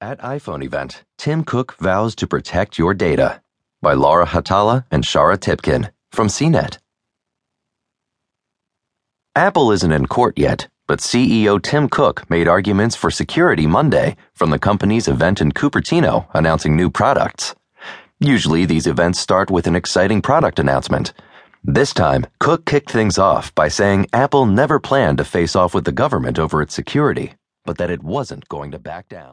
At iPhone event, Tim Cook vows to protect your data by Laura Hautala and Shara Tibken from CNET. Apple isn't in court yet, but CEO Tim Cook made arguments for security Monday from the company's event in Cupertino announcing new products. Usually, these events start with an exciting product announcement. This time, Cook kicked things off by saying Apple never planned to face off with the government over its security, but that it wasn't going to back down.